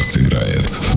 вас играет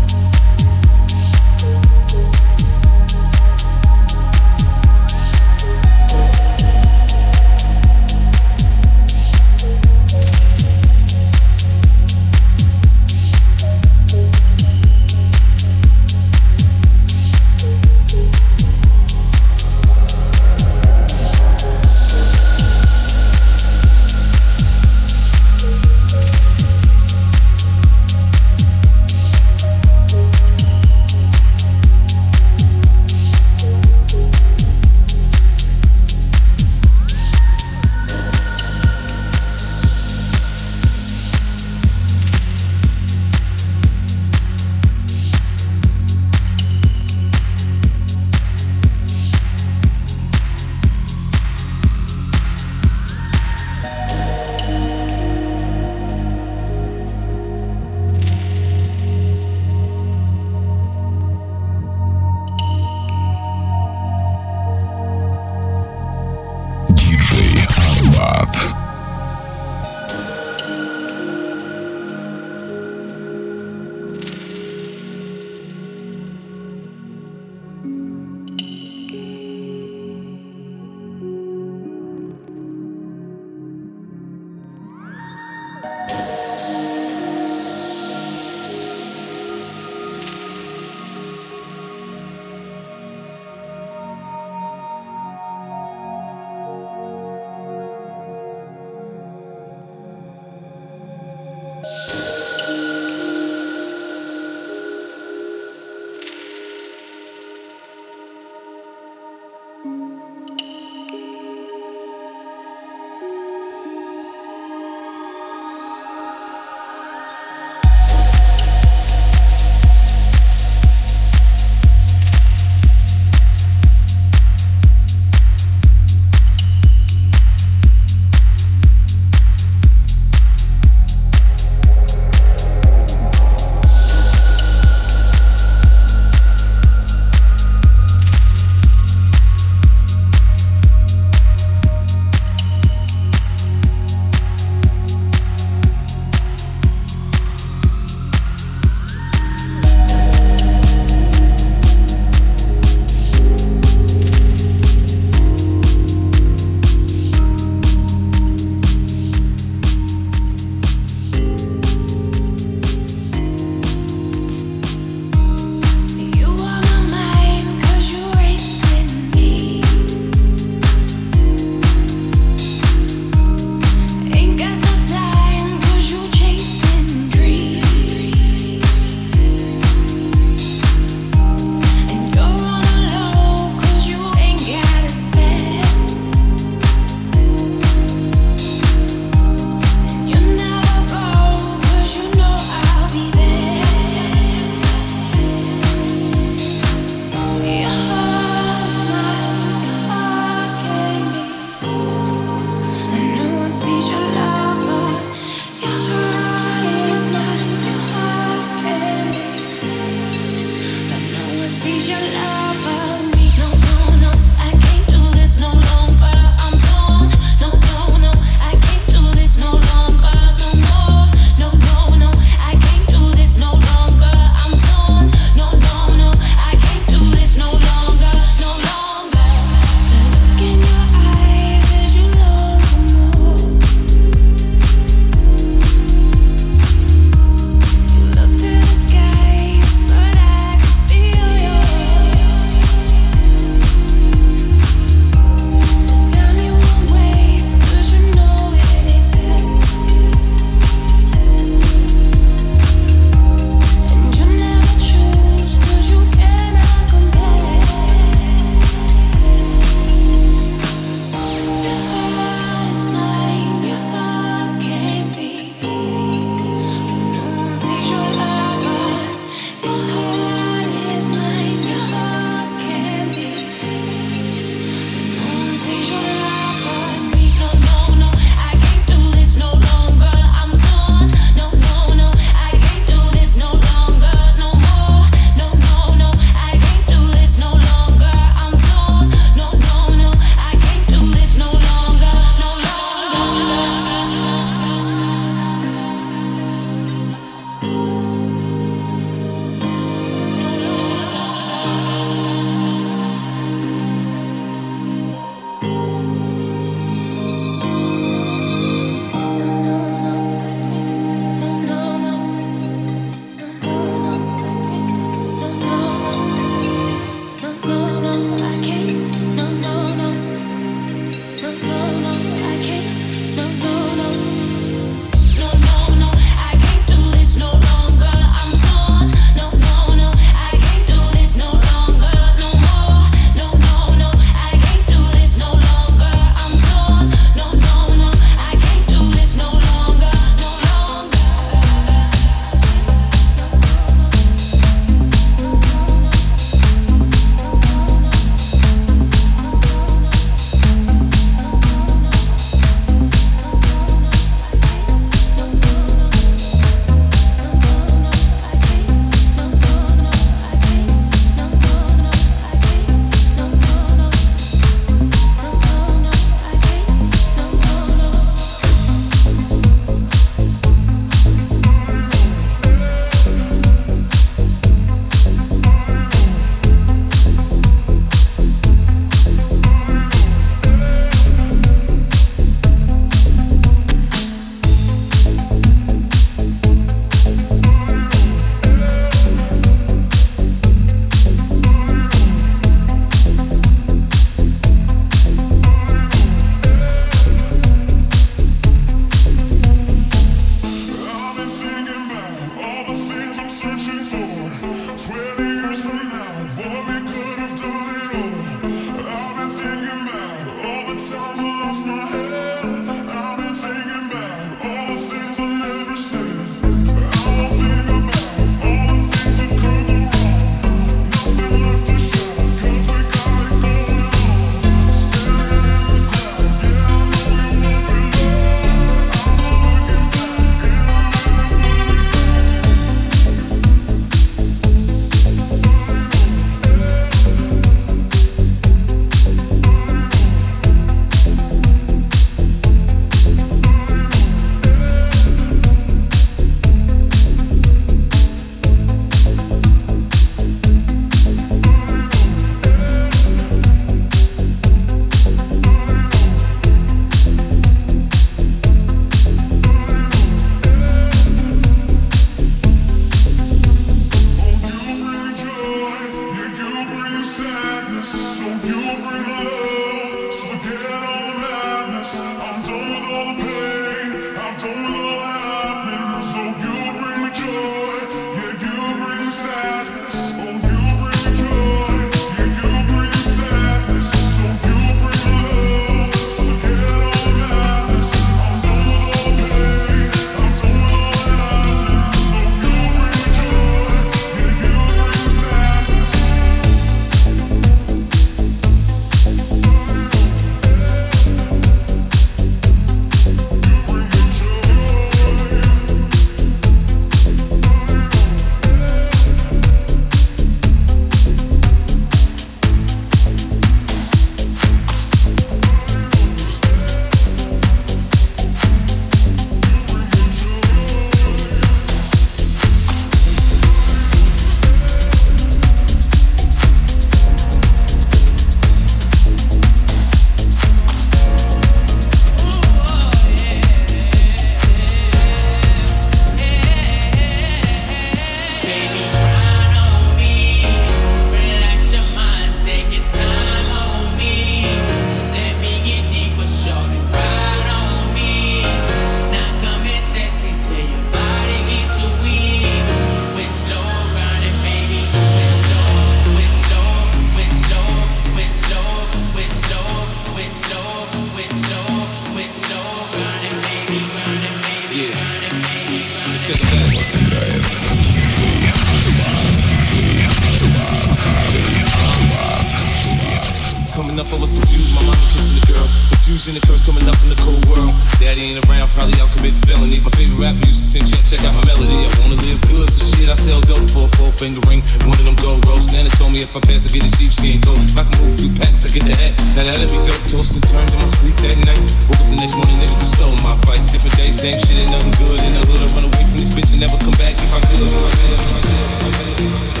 up, I was confused. My mama kissing the girl. Confusion and curse coming up in the cold world. Daddy ain't around, probably out committing felonies. My favorite rapper used to sing, check, check out my melody. I wanna live good, so shit, I sell dope for a four finger ring. One of them gold ropes. Nana told me if I pass, I get a sheepskin coat. If I can move a few packs, I get the hat. Now that'd be dope, toast and turned in my sleep that night. Woke up the next morning, niggas just stole my fight. Different day, same shit, ain't nothing good. In the hood, I run away from this bitch and never come back if I could. If I could, if I could, if I could.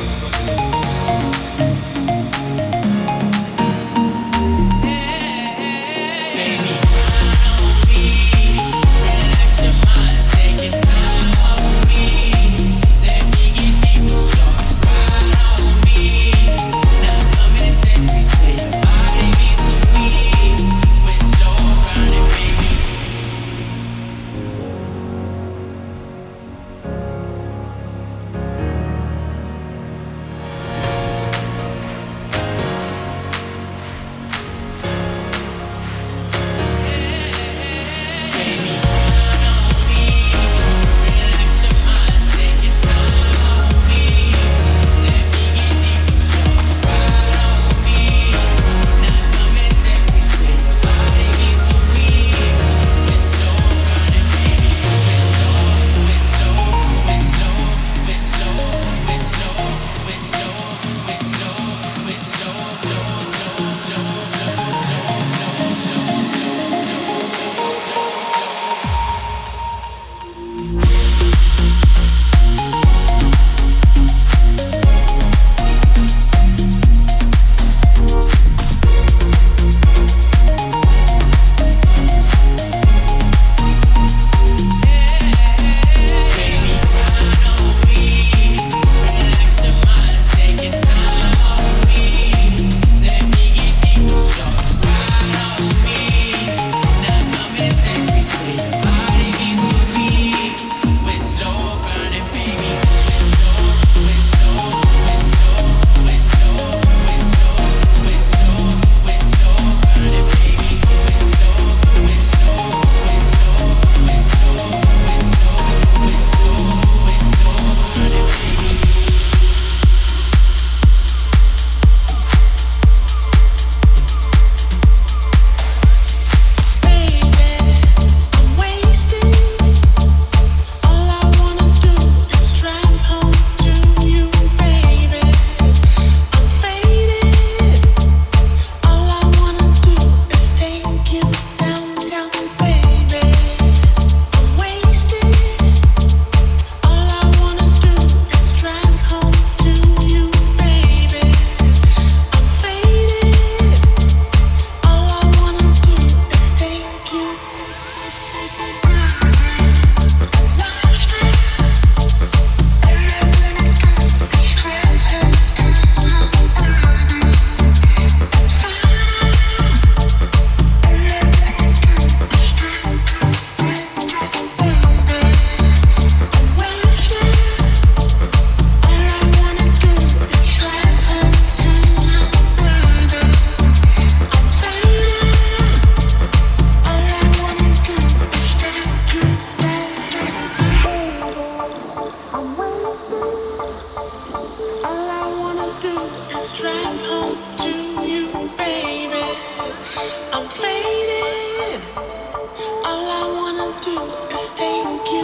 All